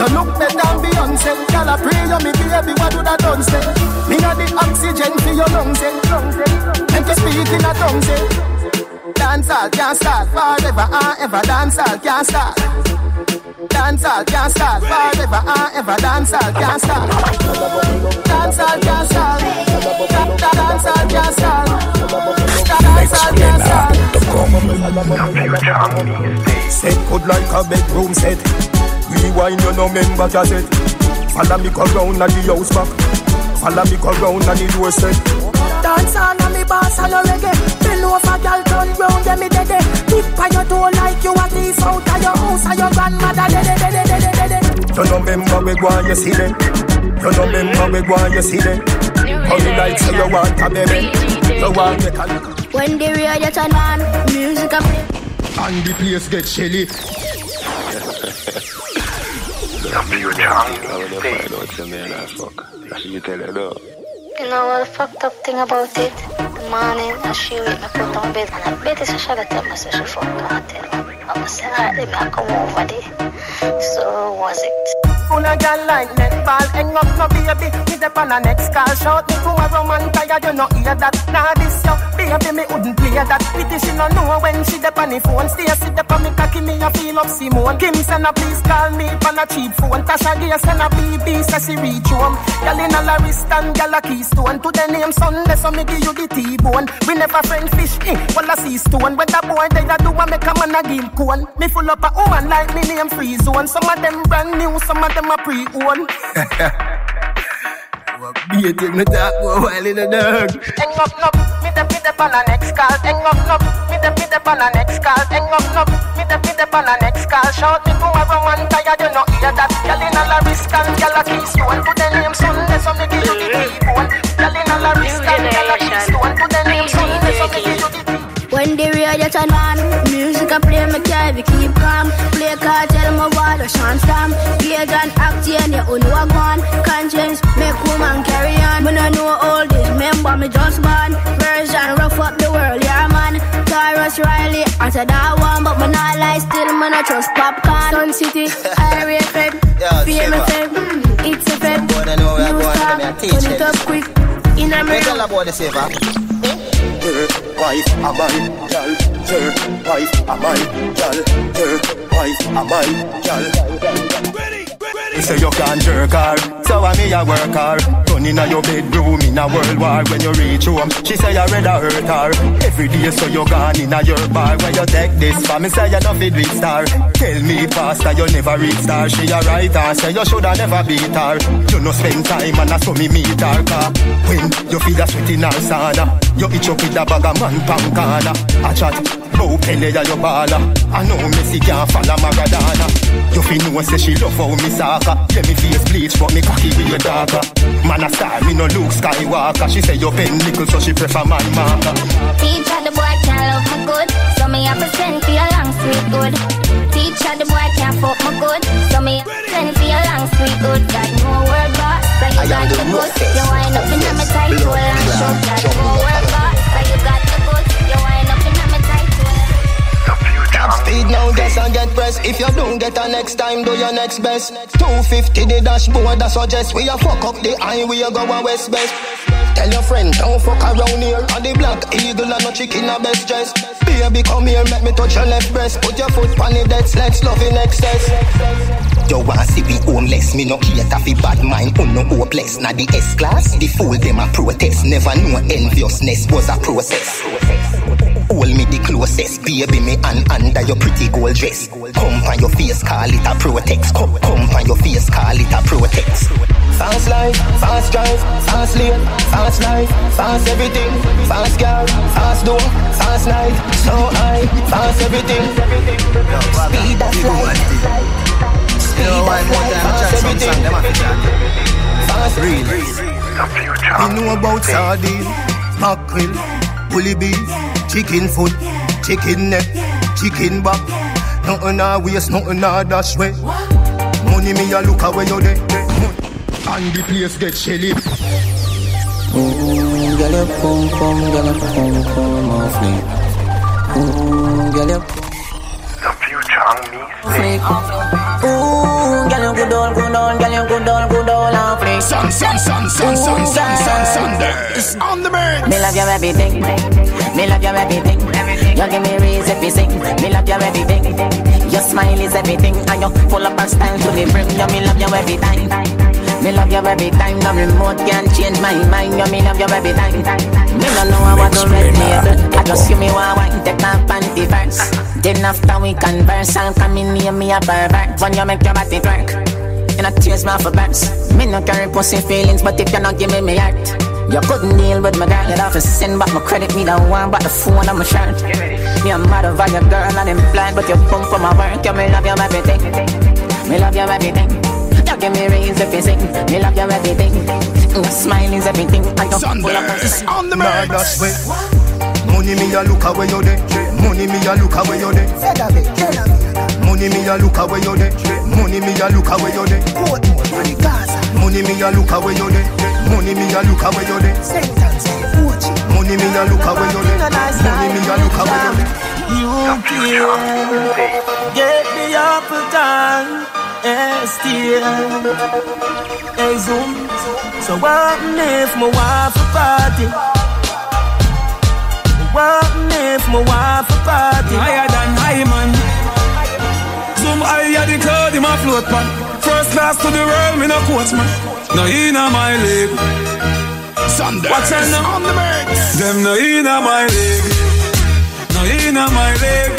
You look better than Beyonce. Girl, I pray you me baby, what do that done say? Me got the oxygen for your lungs, yeah. And to speak in a tongue, say. Dance all can't start forever and ever. Dance all can't start. Dance all can't start forever and ever. Dance all can't start. Dance all can't start. Da- da- Dance all can't start. Dance can't start. Set good like a bedroom set. Rewind you no member cassette. Follow me go round at the house back. Follow me go round at the doorstep. Dance on and me boss and a reggae Bend over girl turn round them me dead Tip on your toe like you a thief out of your house And your grandmother dead dead dead dead dead You no member we go and you see them. You no member we go and you see them. How you like say you want a baby? You want make a When the radio turn on, music a play. And the place get shelly. The future on me You tell her though. You know what the fucked up thing about it? The morning, I she with me put on bed and I bet it's a shot me say she fucked on me. I was say, me come over there. So was it? Full of girl like netball. Hang up no baby. Me dep on a next call. Shout me a woman tired You no hear that. Nah this yo Baby me wouldn't play that. Pity she no know When she dep on the phone. Stay sit dep on me cocky Me a feel up Simone. Kim send a please call me On a cheap phone. Tasha Gay send a BB Say she reach home. Girl in a la wrist And girl a keystone. To the name Sunday So me give you the T-bone. We never friend fish eh Well a sea stone. When the boy they a do a make a man a give cone Me full up a woman like me name free zone Some of them brand new Some of them them a pre-own. Beating me talk go while in the dark. Hang up, no, me the me the on the next call. Hang up, no, me the me the on the next call. Hang up, no, me the me the on the next call. Shout me to everyone tired, you know hear that. Girl in a la risk and girl a keystone. Put the name Sunday, so me give you the T-bone. Girl in a la risk and girl a keystone. Put the name Sunday, so me give you the when the radio turn on, music I play, me carry keep calm. Play cartel, my wall, Sean Stam. Gauge and act, and you know I gone. Conscience, make woman carry on. Me no know all this, remember me just born. Version, rough up the world, yeah man. Tarrus Riley, I said that one, but me not lie still, me not trust popcorn. Sun City, Area Fame Fed, it's a Fed. New Star, turn it up quick. In a mirror. Tell about the saver eh? Her wife am I, gal. Her wife am I, gal. Her wife am I, gal. You say you can't jerk her, so I me a work her. Turn inna your bedroom in a world war when you reach home. She say you rather hurt her. Every day so you gone inna your bar when you take this for me say you no fit reach star. Tell me pastor you never reach star. She a right her say you shoulda never beat her. You no spend time and I saw me meet her. When you feel a sweat in her sauna, you itch up with a bag of man pan corner. A chat, bow Pele ya your baller. I know Messi can't follow Maradona. You feel know say she love how me soccer. Yeah, me face bleach, but me cocky with your darker. Man a star, me no Luke Skywalker. She say you pen nickel, so she prefer my marker. Teacher, the boy can't love me good, so me have to send for your long sweet good. Teacher, the boy can't fuck me good, so me have to send for your long sweet good. Got no word boss, you got the good. You wind up in my tight hole and show. Got no word Top speed now, guess and get press. If you don't get a next time, do your next best. 250 the dashboard, that suggest we a fuck up the a go a west best. Tell your friend, don't fuck around here. And the black eagle and no chicken a best dress. Baby, come here, make me touch your left breast. Put your foot on the dead let's love in excess. You want see we homeless, me no cater fi bad mind, un no hopeless. Na the S class, the fool them a protest. Never know enviousness was a process. Hold me the closest, baby me and under your pretty gold dress. Come on your face, call it a protex. Come, come on your face, call it a protex. Fast life, fast drive, fast lane, fast life, fast everything, fast girl, fast door, fast night, slow high, fast everything. Speed that's light. Speed that's light, fast everything. Fast Really? You know about sardine, mackerel, bully beef, chicken foot, chicken neck, chicken back. Nothing a waste, nothing I dash way. Money me a look away you there. And the place get shelly. Ooh, girl, you pum pum, girl, pum pum off me. Ooh, girl, you Ooh, girl, you good on, good on, girl, you good on, good on off me. Sun, sun, sun, sun, sun, sun, sun, Sunday. On the bird. Me love your everything. Me love your everything. You give me reason to sing. Me love your everything. Your smile is everything, and you full of style to the brim. You me love you every time. Me love you every time. No remote can change my mind. You me love you every time. Me no know want to red label. I just see me want wine, take my panty first. Then after we converse, I'll come in near me a pervert. When you make your body twerk, and I tears my for burns. Me no carry pussy feelings, but if you not give me me heart. You couldn't deal with my girl, you'd have to send back my credit, me the one, but the phone on my shirt. Me a mad over your girl and I'm blind, but you pump for my work, you me love you everything. Me love you everything. You give me reason to sing, me love you everything. Smile is everything. I got Sanders on the mix. Money me a look away you there. Money me a look away you there. Money me a look away you there. Money me a look away you there. Money me a look away you there. Money me a look away you there. Money me a look away you there. Money me a look away you there. You can get the apple time, and still. Hey Zoom, so what if my wife a party? What if my wife a party? Higher than high man. Zoom higher the cloud in my float pan. First class to the world, me no coach man. No inna my league. Sanders Watch out now. on the mix. Them no inna my league. No inna my league.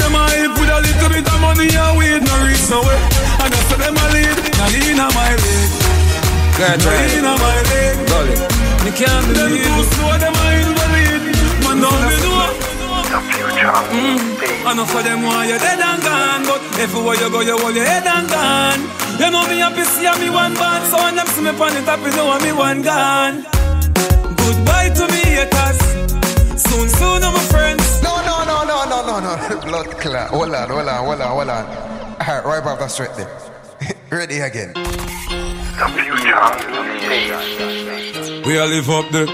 Them a hype with a little bit of money and weed no reach eh. nowhere. And that's what them a lead. No inna my league. No inna my league. Me can't believe them Mm. Enough of them want you're dead and gone But everywhere you go you hold your head and gone You know me happy see me one band So when them see me on the top you know me one gone Goodbye to me haters Soon soon I'm my friends No, no, no, no, no, no, no. Blood clot. Hold on, hold on, hold on, hold on. All right, right back that straight there. Ready again. The future. We all live up the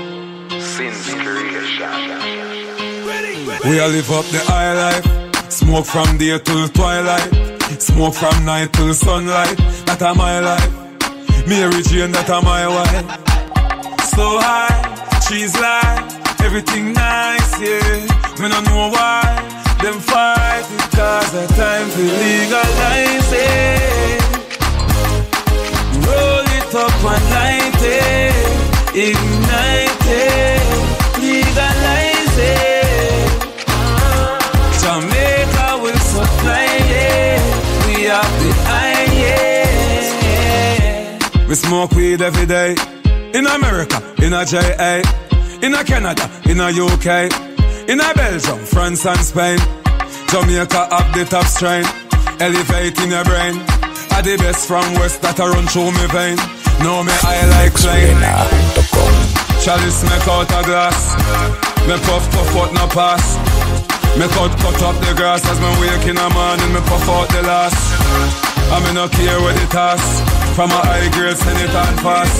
We all live up the high life Smoke from day till twilight. Smoke from night till sunlight. That a my life. Mary Jane, that a my wife. So high, she's like Everything nice, yeah. Me no know why Them fight because the time to legalize it. Roll it up and light it We smoke weed every day. In America, in a JA In a Canada, in a UK In a Belgium, France and Spain. Jamaica up the top strain. Elevate in your brain. Are the best from west that I run through me vein. Know me I like plain. Chalice make out a glass. Me puff puff out no pass. Me cut cut up the grass As me wake in the morning. Me puff out the last I me no care where the toss. From a high grade send it on fast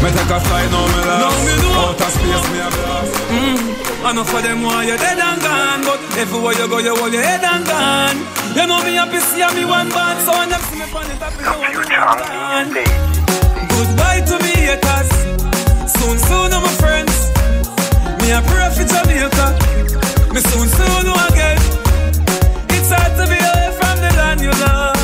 Me take a flight now me last Outer space me a blast mm. Enough of them want you dead and gone But everywhere you go you hold your head and gone. You know me happy see me one band So when them see me on the top you know me gone. Goodbye to me haters. Soon soon I'm my friends. Me a pray for Jamaica. Me soon soon know again. It's hard to be away from the land you love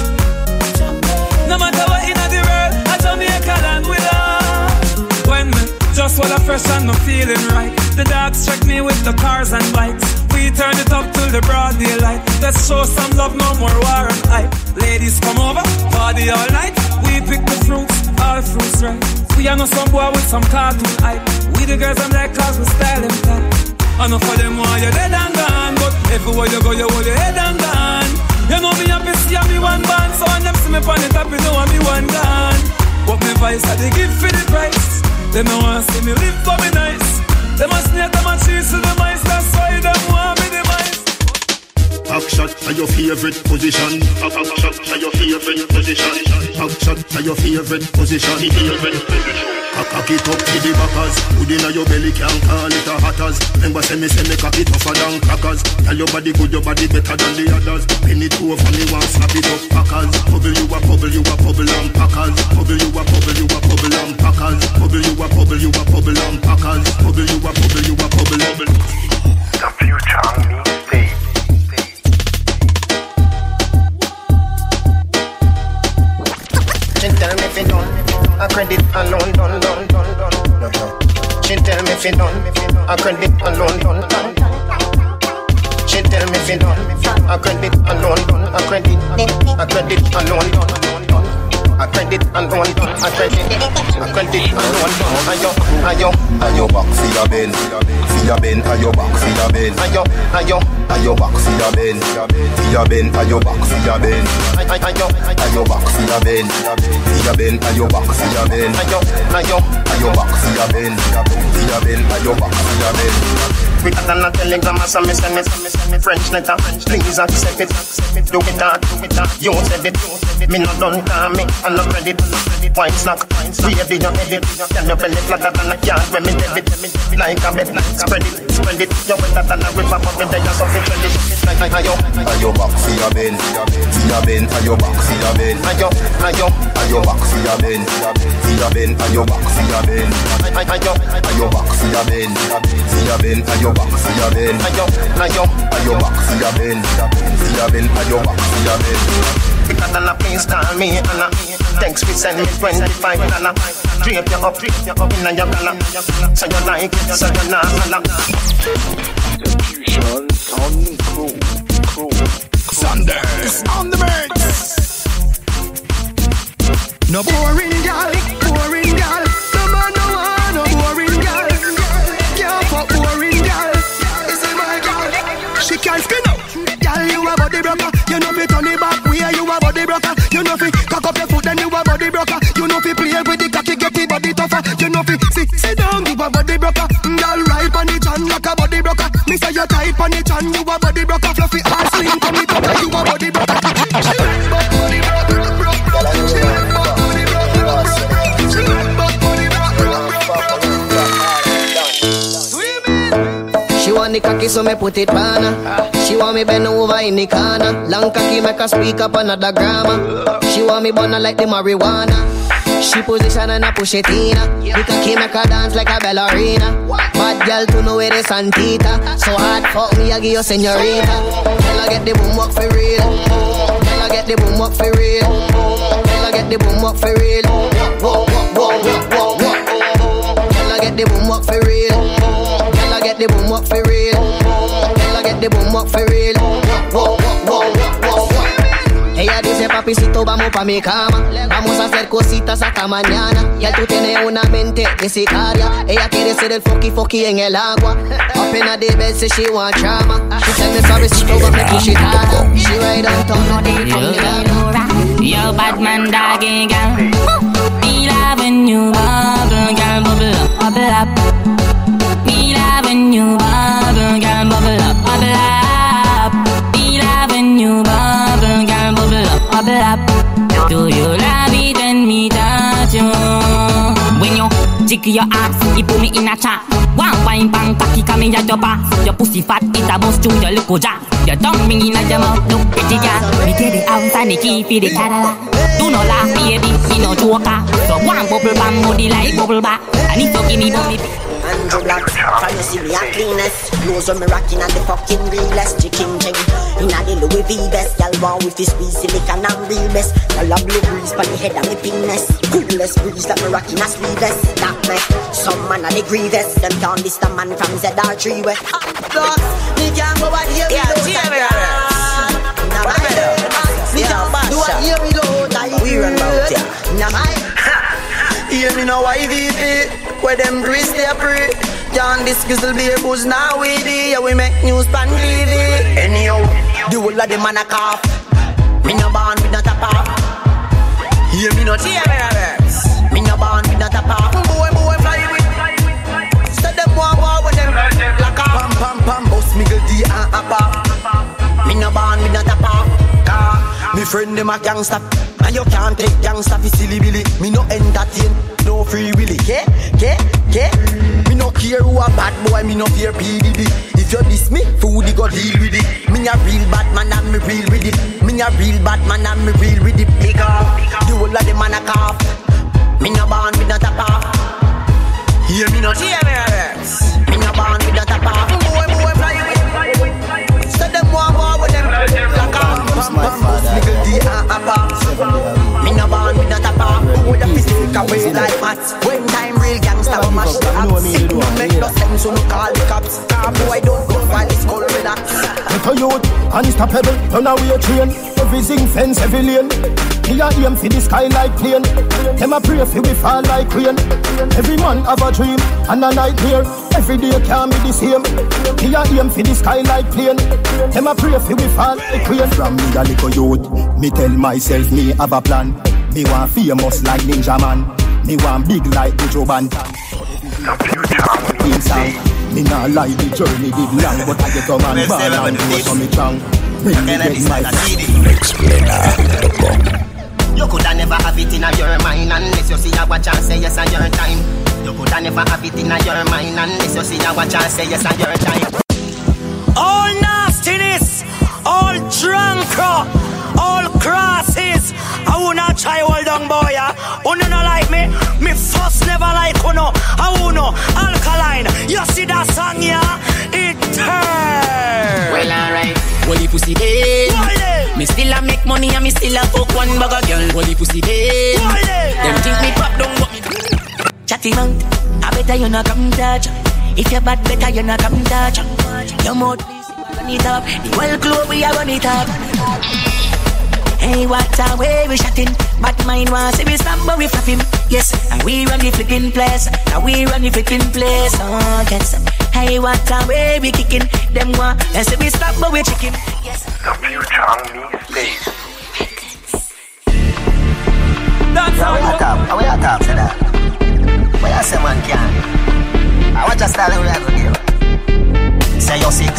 I fresh and no feeling right. The dogs check me with the cars and bikes. We turn it up till the broad daylight. Let's show some love, no more war and hype. Ladies come over, party all night. We pick the fruits, all fruits right. We are no some boy with some cartoon hype. We the girls I'm like cause we style them tight Enough of them want you dead and gone But everywhere you go you hold your head and gone. You know me happy see me one band So when them see me on the top you know me one gone. But me vice I they give for the price They no want see me live for me nice Them a snake, them a cheese to the mice That's why them want me the mice Back shot to your favorite position. Back shot to your favorite position. Back shot to your favorite position. Favorite position. Cock cock it up to the backers. Put inna your belly, can't call it a hatters. Remember say me say me cock it tougher than crackers. Tell your body good, your body better than the others. Pin it over me, want slap it up packers. Bubble you a bubble, you a bubble and packers. Bubble you a bubble, you a bubble and packers. Bubble you a bubble, you a bubble and packers. Bubble you a bubble, you a bubble, bubble. The future mixtape. She tell me fi done, a credit alone done done done done. She tell me fi done, a credit alone done. She tell me fi done, a credit alone done, a credit, a credit alone done. I credit and one I credit. I credit and one Ayo, ayo, ayo back for your ben, for your ben, ayo back for your ben. Ayo, ayo, ayo back for your ben, for your ben, ayo back for your ben. Ayo, ayo back for your ben, for your ben, ayo back for your ben. Ayo, ayo, ayo back for your ben, for your ben, ayo back for your ben. Quicker than a telegram, me send me, send me, send me French letter. Please accept it, do it that, do it that. You said it, me not done call me, I not ready. Wine snack, baby, you edit. Can your belly flatter than a yard when me dead it, like a bed. Spread it, spread it. You wetter than a river, but me there, so fit ready. Ayo, ayo back for your ben, for your ben, ayo back for your ben. Ayo, ayo, ayo back for your ben, for your ben, ayo back for your ben. Ayo, ayo back for your ben, for your ben, ayo back for your ben. Ayo, ayo, ayo back for your ben, for your ben, ayo back for your ben. Because then a please call me and a text me 25 dollar. Drape you up, drape you up in your collar. So you like it, so you not holla. Execution on crew, crew. Sanders on the mix. No boring gal, boring can't skin up. Gal, you a body broker. You know fi turn it back way. You a body broker. You know fi cock up your foot then you a body broker. You know fi play with the cocky get the body tougher. You know fi sit sit down you a body broker. Gal right on the chan like a body broker. Me say you tight on the chan you a body broker. Fluffy ass slim come up you a body broker. She like body broker, cocky so me put it on. She want me bend over in the corner. Long cocky make her speak up another grammar. She want me burn like the marijuana. She position and I push it in her. The cocky make her dance like a ballerina. Bad girl to know where the Santita. So hard fuck me, I give you senorita. Tell her get the boom up for real. Tell her get the boom up for real. Tell her get the boom up for real. Whoa, whoa. Tell her get the boom up for real. Tell the boom up for real. Tell her get the boom up for real. Whoa, whoa, whoa. Ella dice papicito vamos pa mi cama Vamos a hacer cositas hasta mañana Y tú tienes una mente de sicaria Ella quiere ser el foki foki en el agua Up in the bed say she want drama She said me papicito va me push it harder She right on top Yo, bad man, doggy gal. Me when you bubble, gal, bubble up, bubble up. You bubble, gal, bubble up, bubble up. Love when you bubble, gal, bubble up, bubble up. Do you love it when me touch you? When you jig your ass, you put me in a chat. One wine bang cocky coming at your back. Your pussy fat, it a bust through your little jack. Your tongue ringing at your mouth, look pretty girl. Me get it out and the key for the Cadillac. Do not laugh, baby, me no joker. So one bubble bam, body like bubble back. And if you give me bummy. Andrew Black, can you see me a cleanest? Clothes when me rocking and the fucking realest chicken thing. Inna the Louis V vest, y'all want with this squeeze silicon and real best. Y'all a blue breeze pon the head of me penis. Coolest breeze that me rocking a sleeveless. That me, some man a the grievous. Them can't this the man from ZR3 way. Dogs, me can't go out here without a gun. Now me can't do a here without a We run out here. Now my Hear me now, IVP. Where them twist their pre. John this grizzle be a booze now we Yeah, we make news pan TV. Anyhow, the whole of them man a cough. Me no born with no top off. Hear me no tear me no born with no top off. Boy, boy, fly with. Say them want war with them. Like a pam pam pam. Boss me D and a pop. Me no born with no top off. Me friend them a gangsta. And you can't take gangsta fi silly billy. Me no entertain, no free willy. Yeah, yeah, yeah. Me no care who a bad boy, me no fear PDD. If you diss me, food go deal with it. Me a real bad man and me real with it. Me a real bad man and me real with it. Big up, the whole of them man a cough. Me no born with no top off. Hear me no tear me. Me no born with no top off. Pam pam pam. Boss me go D ah, ah, and a pop. Me no born with no top off. Who the piss take away like mats When time real gangsta will mash the apps It no ah. make no sense so no call the cops Car boy don't go while it's cold relax Get a youth, unstoppable, run away train Everything fence, every lane Me a aim for the sky like plane. Them a pray for we fall like rain. Every man have a dream and a nightmare. Every day can be the same. Me a aim for the sky like plane. Them a pray for we fall like rain. From me a little youth, me tell myself me have a plan. Me want famous like Ninjaman. Me want big like the Joe Bantan. Inside, me nah lie, the journey did long, but I get a man ball and go so me strong. When me get my Nextplena.com You coulda never have it in your mind unless you see a watch and say yes on your time. You coulda never have it in your mind unless you see a watch and say yes on your time. All nastiness, all drunk, all crosses. I wanna try hold on, boy. Uno no like me, me first never like uno. Oh. I uno alkaline. You see that song, yeah? It money and me still a fuck one bag of girl. Holy pussy dead. Them think me pop down, but me Chatty mouth, I better you not come touch. If you bad, better you not come touch. Your mouth, please, run it up. The whole globe, we are run it up. Hey, what a way we shot in. But mine was if we stop, but we flap him. Yes, and we run the flipping place. And we run the flipping place. Oh, yes. Hey, what a way we kicking. Them one, and say we stop, but we chicken. Yes. The future on me stays. That's how we talk. How we talk to that? Where you say man can? I want to start with that Say you're sick,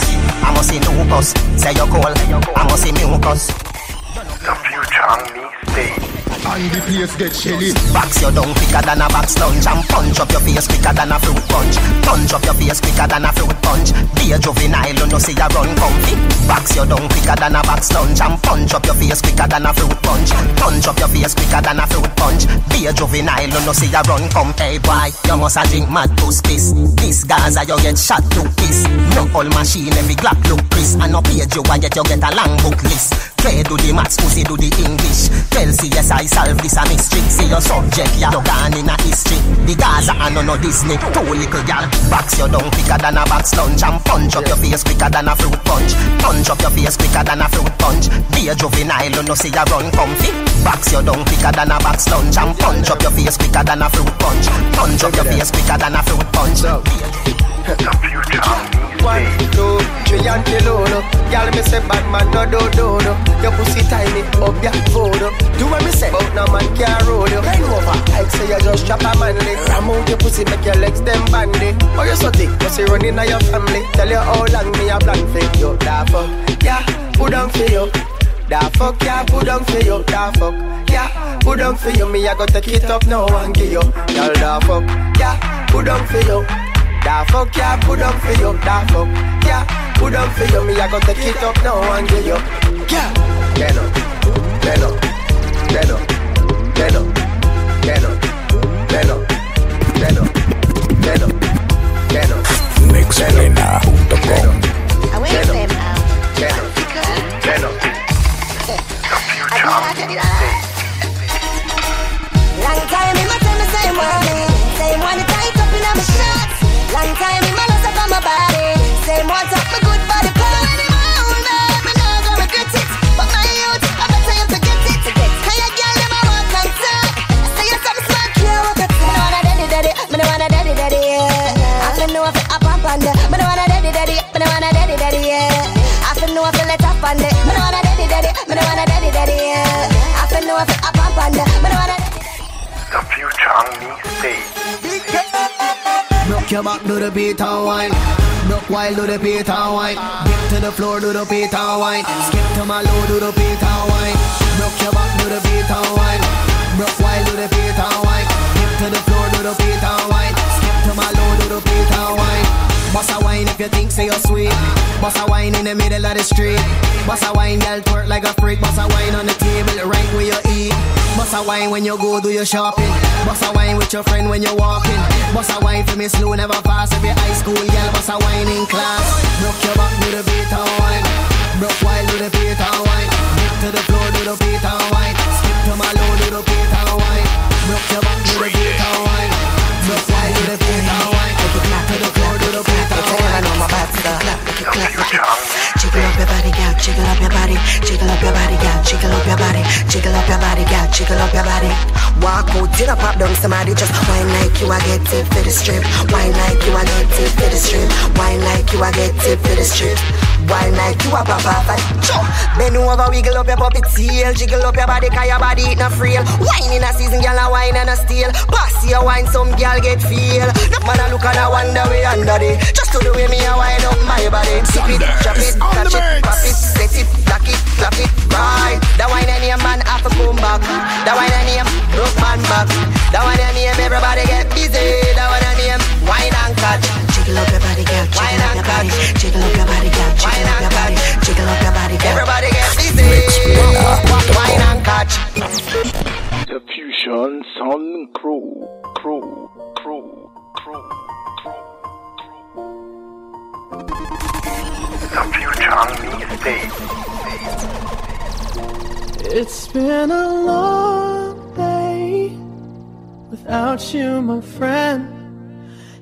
I must see mucus. Say you're cold, I must see mucus. The future on me stays. And the place get shelly. Box your down quicker than a box lunch and punch up your face quicker than a fruit punch. Punch up your face quicker than a fruit punch. Be a juvenile, you know see ya run comfy. Box your down quicker than a box lunch and punch up your face quicker than a fruit punch. Punch up your face quicker than a fruit punch. Be a juvenile, you know see ya run come. Hey boy, you must a drink mad to piss. This Gaza you get shot to piss. No all machine every Glock look Chris. And no page you and yet you get a long book list. Play do the maths, pussy do the English. Tell I solve this a mystery. See your subject, yeah, you gone in a history. The Gaza and no no Disney. Two little gal, box you down quicker than a box lunch and punch up your face quicker than a fruit punch. Punch up your face quicker than a fruit punch. Be a juvenile, you know see ya run comfy. Box you down quicker than a box lunch and punch up your face quicker than a fruit punch. Punch up your face quicker than a fruit punch. On me One, two, three me say bad man no do do. Your pussy up your up. Do what me say, no man can roll you. Over, say you just a manly. Ram out your pussy, make your legs bandy. Oh you so thick, see running on your family. Tell you how long me a plan for you. Da fuck, yeah, for you. Da fuck, yeah, for you. Me I go take it up now and give you. Y'all da fuck, yeah, put for you. Da fuck yeah, put up for you. Da fuck yeah, put up for you. Me I go take it up now and give you. Yeah, get up, get up, get up, get up, get up, get up, get up, get up, get up. Nextplena.com your back, do the beat and wine. Broke while, do the beat and wine. Dip to the floor, do the beat and wine. Skip to my low, do the beat and wine. Broke your back, do the beat and wine. Broke while, do the beat and wine. Dip to the floor, do the beat and wine. Skip to my low, do the beat and wine. Boss a wine if you think say you're sweet. Boss a wine in the middle of the street. Boss a wine, girl twerk like a freak. Boss a wine on the table right where you eat. Boss a wine when you go do your shopping. Boss a wine with your friend when you're walking. Boss a wine for me slow, never fast. Every high school girl, boss a wine in class. Broke your back, do the beat and wine. Broke while do the beat and wine. Get it for the strip. Wine like you, I get the strip. Wine like you, I get it for the strip. Wine like you, I pop off and jump. Bend over, wiggle up your puppy tail, jiggle up your body, cause your body it not frail. Wine in a season, girl, a wine and a steal. Pass your wine, some girl get feel. No man a look and a wonder way under it. Just to the way me a wine up my body. Sip it, drop it, catch it, pop it, set it, lock it, clap it, right. That wine any man have to come back. That wine any broke man back. That one any everybody get busy. That one any wine and catch. Jiggle up your body, girl. Jiggle up your body. Jiggle up your body, girl. Jiggle up your body. Jiggle up your body, girl. Everybody get busy. Wine and catch. Dafusion Sound Crew, crew, crew, crew. The future me. It's been a long day without you, my friend.